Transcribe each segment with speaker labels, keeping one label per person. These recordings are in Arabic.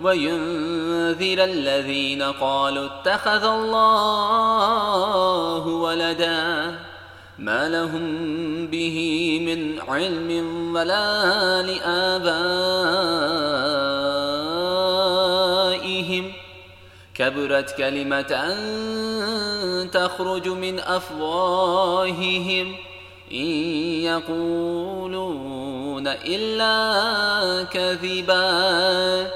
Speaker 1: وينذر الذين قالوا اتخذ الله ولدا ما لهم به من علم ولا لآبائهم. كبرت كلمة تخرج من أفواههم. إن يقولون إلا كذباً.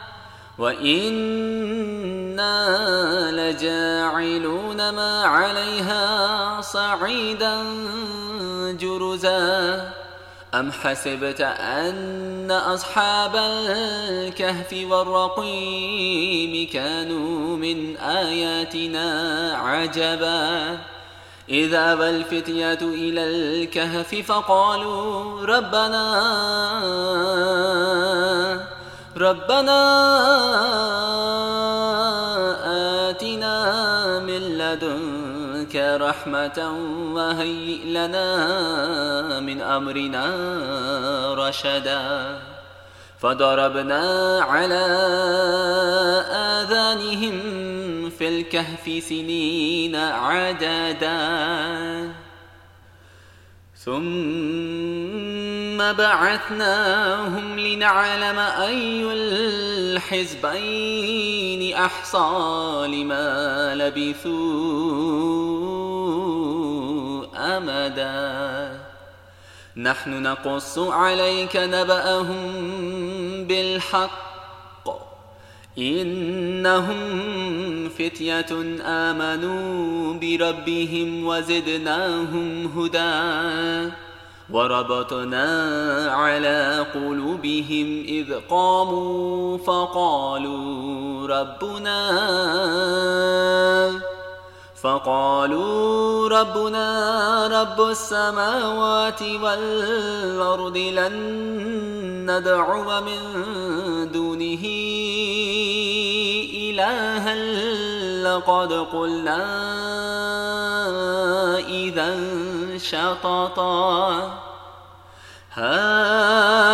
Speaker 1: وإنا لجاعلون ما عليها صعيدا جرزا أم حسبت أن أصحاب الكهف والرقيم كانوا من آياتنا عجبا إذا والفتية إلى الكهف فقالوا ربنا ربنا لدنك رحمة وهيئ لنا من أمرنا رشدا. فضربنا على آذانهم في الكهف سنين عددا. ثم بعثناهم لنعلم أي الحزبين أحصى لما لبثوا أمدا. نحن نقص عليك نبأهم بالحق. إنهم فتية آمنوا بربهم وزدناهم هدى. وربطنا على قلوبهم إذ قاموا فقالوا ربنا فقالوا ربنا رب السماوات والأرض لن ندعو من دونه إلها لقد قلنا إذا شططا هؤلاء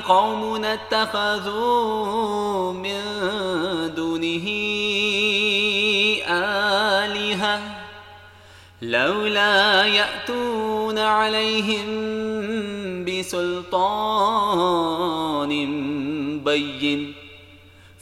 Speaker 1: قوم اتخذوا من دونه آلهة لولا يأتون عليهم بسلطان بين.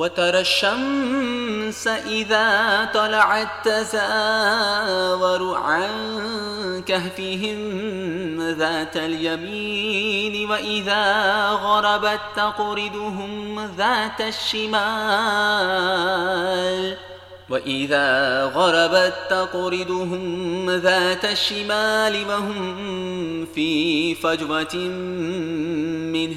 Speaker 1: وترى الشمس إذا طلعت تزاور عن كهفهم ذات اليمين وإذا غربت تقرضهم ذات الشمال. وإذا غربت تقردهم ذات الشمال وهم في فجوة منه.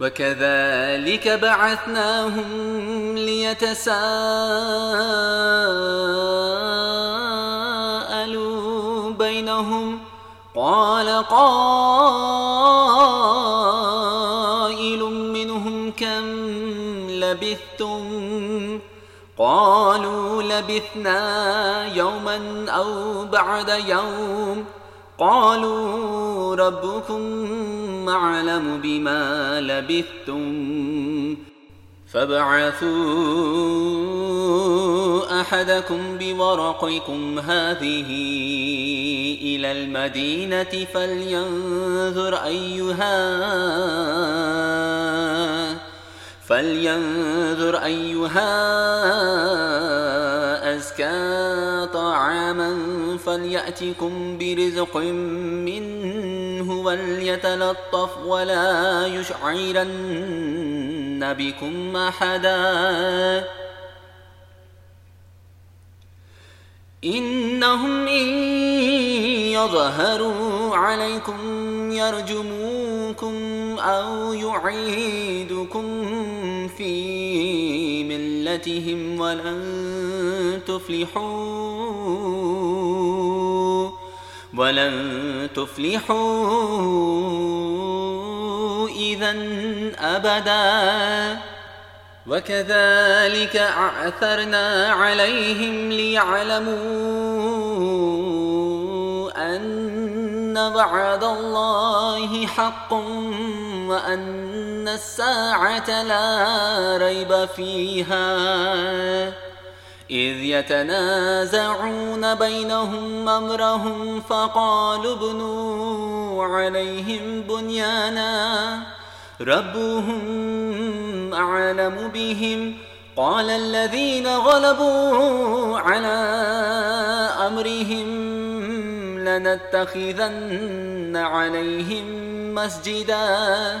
Speaker 1: وكذلك بعثناهم ليتساءلوا بينهم. قال قائل منهم كم لبثتم؟ قالوا لبثنا يوما أو بعد يوم. قالوا ربكم أعلم بما لبثتم فابعثوا أحدكم بورقكم هذه إلى المدينة فلينظر أيها فلينظر أيها أزكى طعاما فليأتكم برزق منه وليتلطف ولا يشعرن بكم أحدا. إنهم إن يظهروا عليكم يرجموكم أو يعيدكم في ملتهم ولن تفلحوا ولن تفلحوا إذا أبدا. وكذلك أعثرنا عليهم ليعلموا أن وعد الله حق وأن الساعة لا ريب فيها إذ يتنازعون بينهم أمرهم فقالوا ابنوا عليهم بنيانا ربهم أعلم بهم قال الذين غلبوا على أمرهم لنتخذن عليهم مسجدا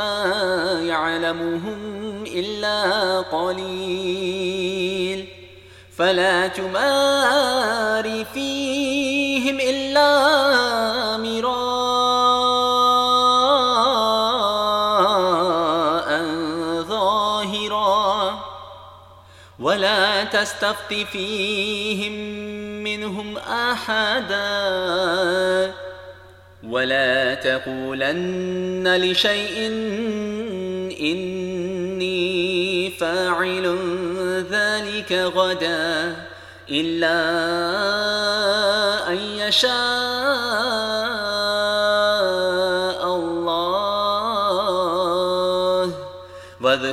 Speaker 1: ما يعلمهم إلا قليل. فلا تمار فيهم إلا مراء ظاهرا. ولا تستفت فيهم منهم أحدا. ولا تقولن لشيء إني فاعل ذلك غدا إلا أن يشاء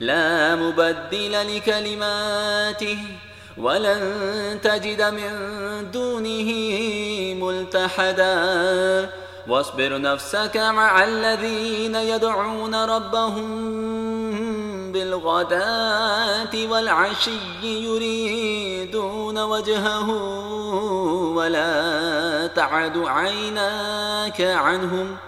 Speaker 1: لا مبدل لكلماته ولن تجد من دونه ملتحدا. واصبر نفسك مع الذين يدعون ربهم بالغداة والعشي يريدون وجهه ولا تعد عيناك عنهم ۖ.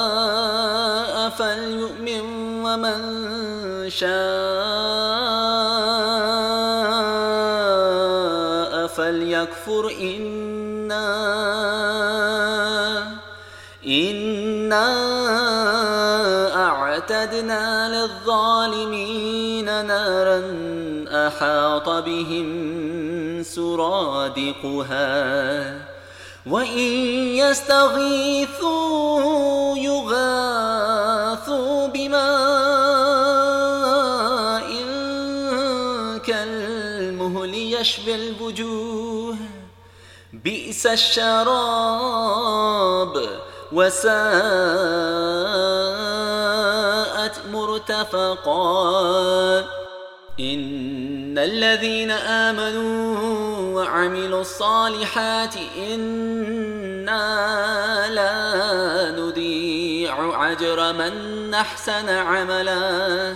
Speaker 1: شاء فليكفر إنا إنا أعتدنا للظالمين نارا أحاط بهم سرادقها وإن يستغيثوا يغاثوا بماء كالمهل يشبي الوجوه. بئس الشراب وساءت مرتفقا. إن الذين آمنوا وعملوا الصالحات إنا لا نضيع أجر من أحسن عملا.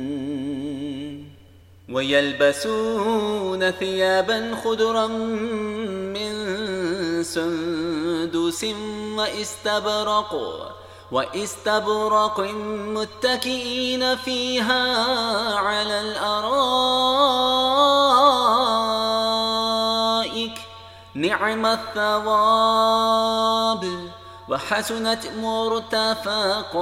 Speaker 1: ويلبسون ثيابا خضرا من سندس واستبرق واستبرق متكئين فيها على الأرائك. نعم الثواب وحسنت مرتفقا.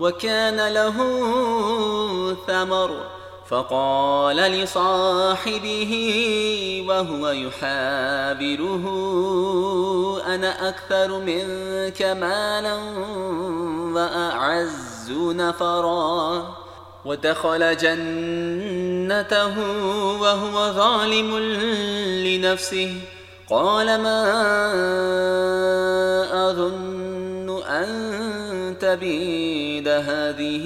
Speaker 1: وكان له ثمر فقال لصاحبه وهو يحابره أنا أكثر منك مالا وأعز نفرا ودخل جنته وهو ظالم لنفسه قال ما أظن أن تبيد هذه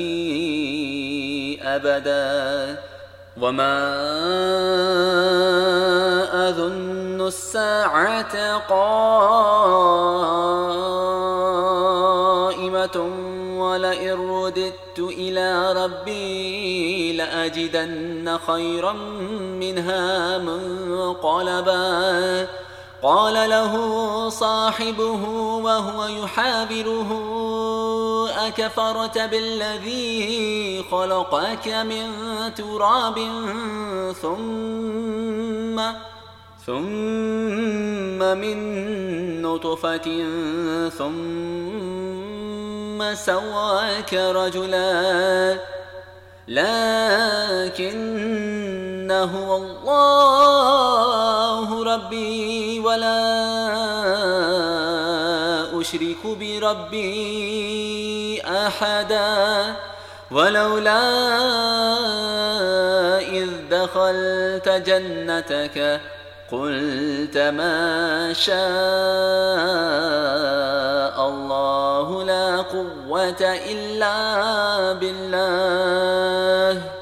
Speaker 1: أبدا. وما أظن الساعة قائمة ولئن رددت إلى ربي لأجدن خيرا منها منقلبا. قال له صاحبه وهو يحابره أكفرت بالذي خلقك من تراب ثم ثم من نطفة ثم سواك رجلا. لكنه الله ربي ولا أشرك بربي أحدا ولولا إذ دخلت جنتك قلت ما شاء الله لا قوة إلا بالله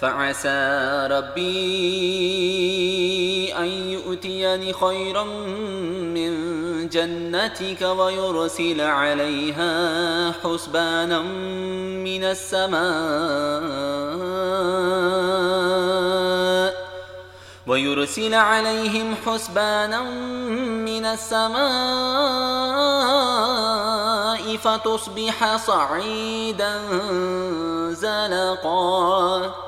Speaker 1: فعسى ربي أن يؤتيني خيرا من جنتك ويرسل عليها حسبانا من السماء ويرسل عليهم حسبانا من السماء فتصبح صعيدا زلقا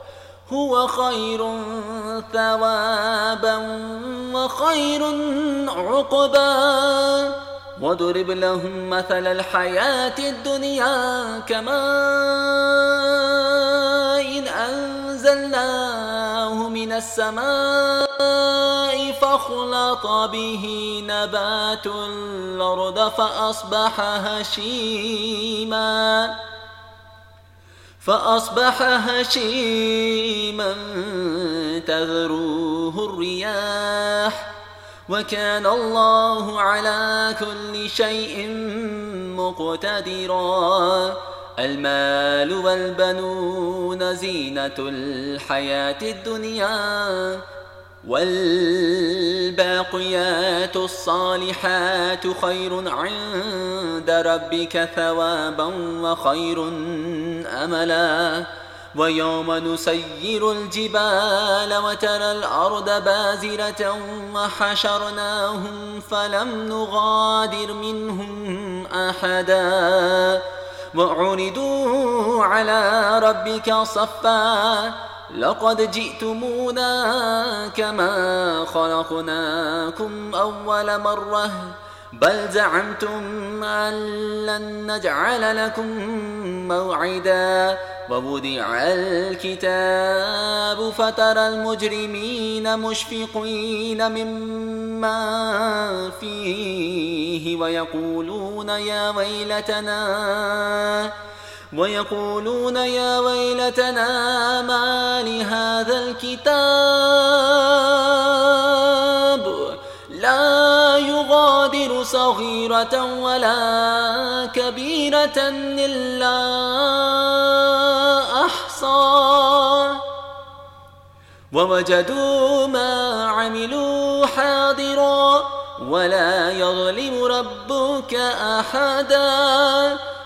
Speaker 1: هو خير ثوابا وخير عقبا. واضرب لهم مثل الحياة الدنيا كما إن أنزلناه من السماء فاختلط به نبات الأرض فأصبح هشيماً. فأصبح هشيما تذروه الرياح وكان الله على كل شيء مقتدرا. المال والبنون زينة الحياة الدنيا. والباقيات الصالحات خير عند ربك ثوابا وخير أملا. ويوم نسير الجبال وترى الأرض بازرة وحشرناهم فلم نغادر منهم أحدا. وعرضوا على ربك صفا لقد جئتمونا كما خلقناكم أول مرة بل زعمتم أن لن نجعل لكم موعدا ووضع الكتاب فترى المجرمين مشفقين مما فيه ويقولون يا ويلتنا ويقولون يا ويلتنا ما لهذا الكتاب لا يغادر صغيرة ولا كبيرة إلا أحصى. ووجدوا ما عملوا حاضرا ولا يظلم ربك أحدا.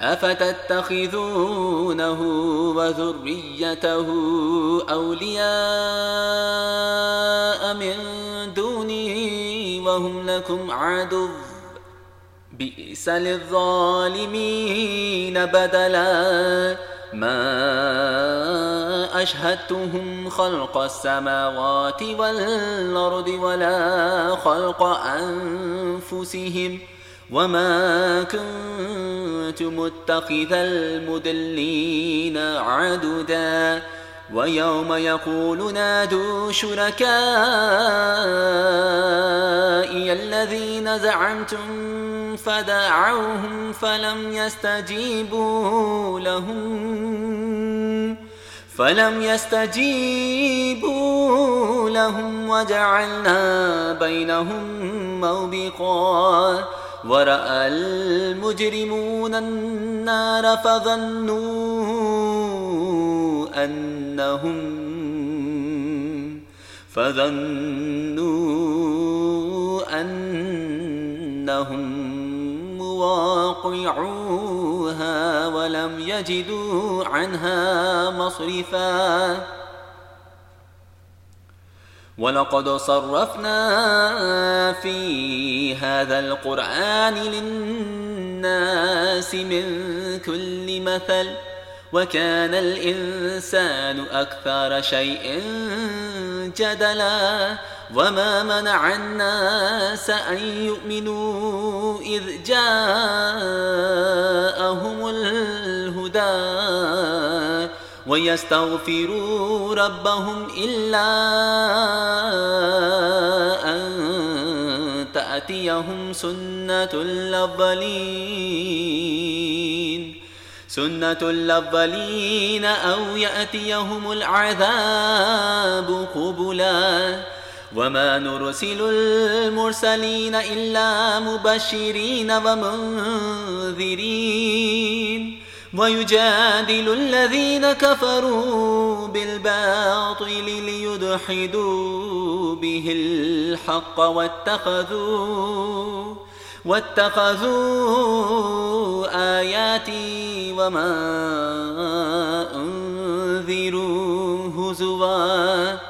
Speaker 1: أفتتخذونه وذريته أولياء من دوني وهم لكم عدو؟ بئس للظالمين بدلا. ما أشهدتهم خلق السماوات والأرض ولا خلق أنفسهم ۖ وما كنت متخذ المدلين عددا ويوم يقول نادوا شركائي الذين زعمتم فدعوهم فلم يستجيبوا لهم فلم يستجيبوا لهم وجعلنا بينهم موبقا ورأى المجرمون النار فظنوا أنهم فظنوا أنهم مواقعوها ولم يجدوا عنها مصرفاً. ولقد صرفنا في هذا القرآن للناس من كل مثل وكان الإنسان أكثر شيء جدلا وما منع الناس أن يؤمنوا إذ جاءهم الهدى. ويستغفروا ربهم إلا أن تأتيهم سنة الأولين سنة الأولين أو يأتيهم العذاب قبلا. وما نرسل المرسلين إلا مبشرين ومنذرين. ويجادل الذين كفروا بالباطل ليدحدوا به الحق واتخذوا واتخذوا آياتي وما أنذروا هزوا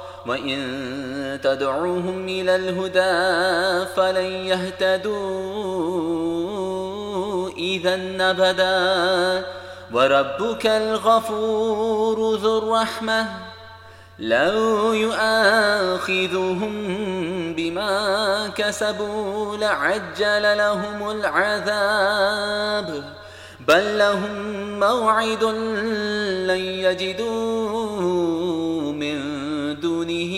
Speaker 1: وإن تدعوهم إلى الهدى فلن يهتدوا إذا أبدا. وربك الغفور ذو الرحمة. لو يؤاخذهم بما كسبوا لعجل لهم العذاب. بل لهم موعد لن يجدوا من دونه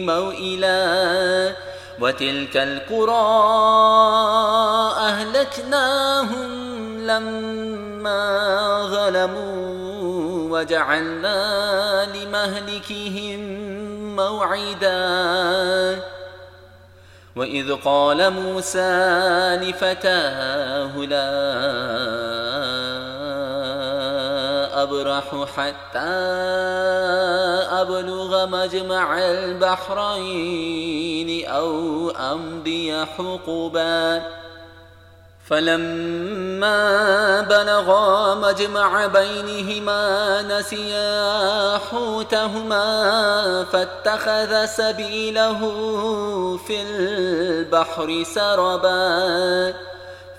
Speaker 1: موئلا وتلك القرى أهلكناهم لما ظلموا وجعلنا لمهلكهم موعدا. وإذ قال موسى لفتاه لا أبرح حتى أبلغ مجمع البحرين أو أمضي حقبا. فلما بلغا مجمع بينهما نسيا حوتهما فاتخذ سبيله في البحر سربا.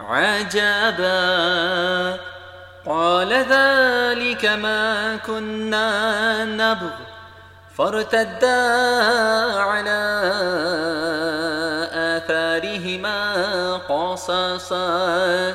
Speaker 1: عجبا. قال ذلك ما كنا نبغ فارتدا على آثارهما قصصا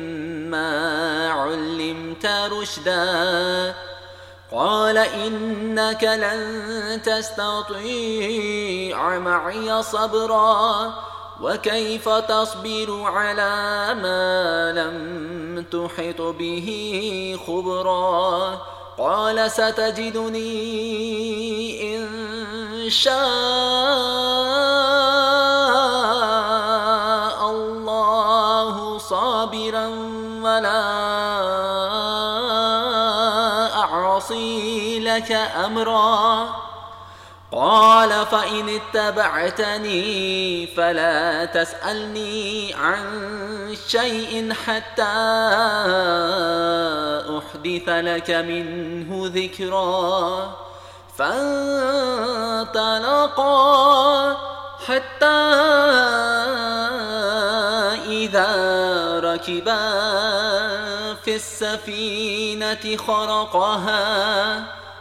Speaker 1: رشدا. قال إنك لن تستطيع معي صبرا. وكيف تصبر على ما لم تحط به خبرا؟ قال ستجدني إن شاء لك أمرا. قال فإن اتبعتني فلا تسألني عن شيء حتى أحدث لك منه ذكرا. فانطلقا حتى إذا ركبا في السفينة خرقها.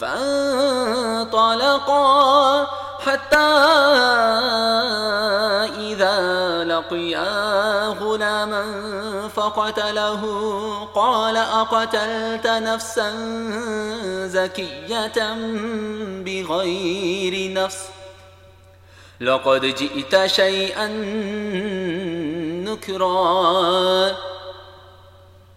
Speaker 1: فانطلقا حتى إذا لقيا غلاما فقتله قال أقتلت نفسا زكية بغير نفس لقد جئت شيئا نكرا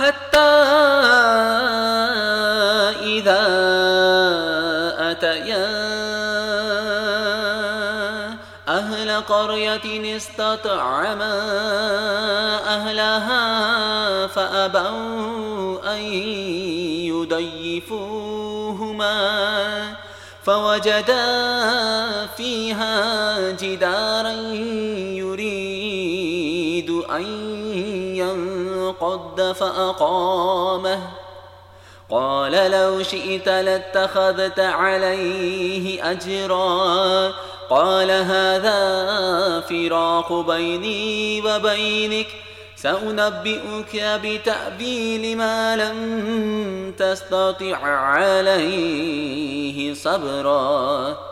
Speaker 1: حتى إذا أتيا أهل قرية استطعما أهلها فأبوا أن يضيفوهما فوجدا فيها جدارا ينقض فأقامه. قال لو شئت لاتخذت عليه أجرا. قال هذا فراق بيني وبينك. سأنبئك بتأبيل ما لم تستطع عليه صبرا.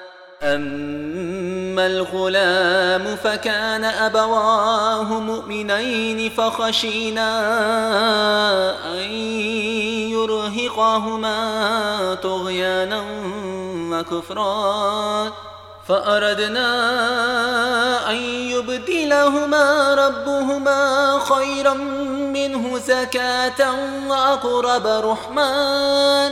Speaker 1: أما الغلام فكان أبواه مؤمنين فخشينا أن يرهقهما طغيانا وكفرا فأردنا أن يبدلهما ربهما خيرا منه زكاة وأقرب رحمن.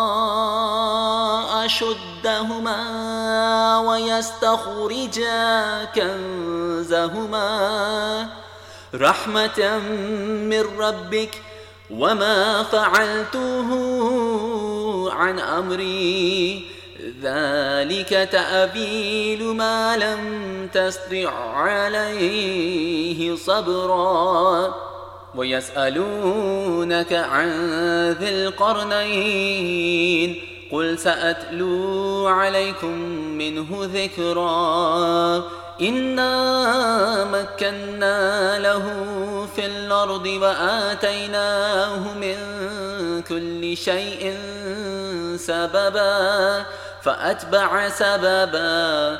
Speaker 1: أشدهما ويستخرجا كنزهما رحمة من ربك وما فعلته عن أمري. ذلك تأبيل ما لم تستطع عليه صبرا. ويسألونك عن ذي القرنين قل سأتلو عليكم منه ذكرا إنا مكنا له في الأرض وآتيناه من كل شيء سببا فأتبع سببا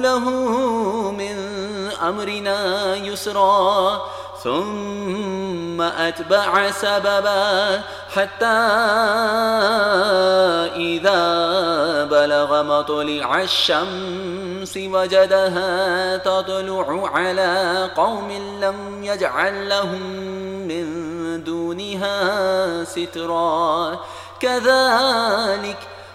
Speaker 1: له من أمرنا يسرا ثم أتبع سببا حتى إذا بلغ مطلع الشمس وجدها تطلع على قوم لم يجعل لهم من دونها سترا. كذلك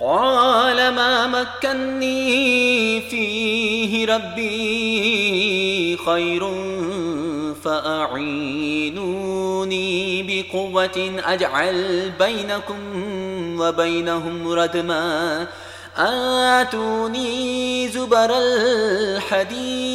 Speaker 1: قال ما مكني فيه ربي خير فأعينوني بقوة أجعل بينكم وبينهم ردما. آتوني زبر الحديد.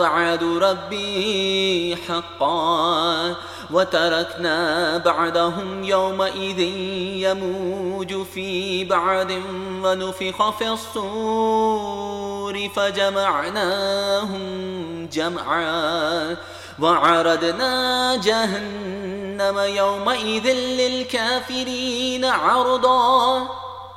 Speaker 1: وعد ربي حقا وتركنا بعدهم يومئذ يموج في بعد ونفخ في الصور فجمعناهم جمعا وعرضنا جهنم يومئذ للكافرين عرضا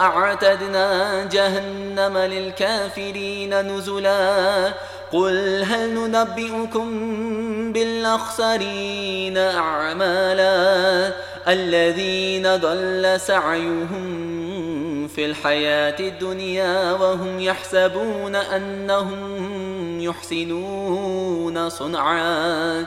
Speaker 1: أعتدنا جهنم للكافرين نزلا. قل هل ننبئكم بالأخسرين أعمالا الذين ضل سعيهم في الحياة الدنيا وهم يحسبون أنهم يحسنون صنعا.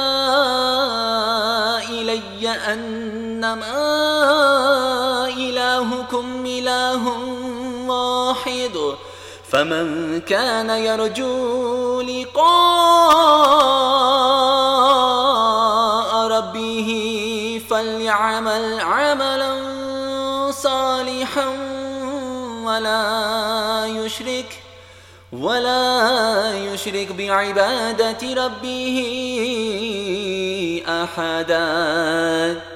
Speaker 1: أنما إلهكم إله واحد فمن كان يرجو لقاء ربه فليعمل عملا صالحا ولا يشرك ولا يشرك بعبادة ربه أحداً.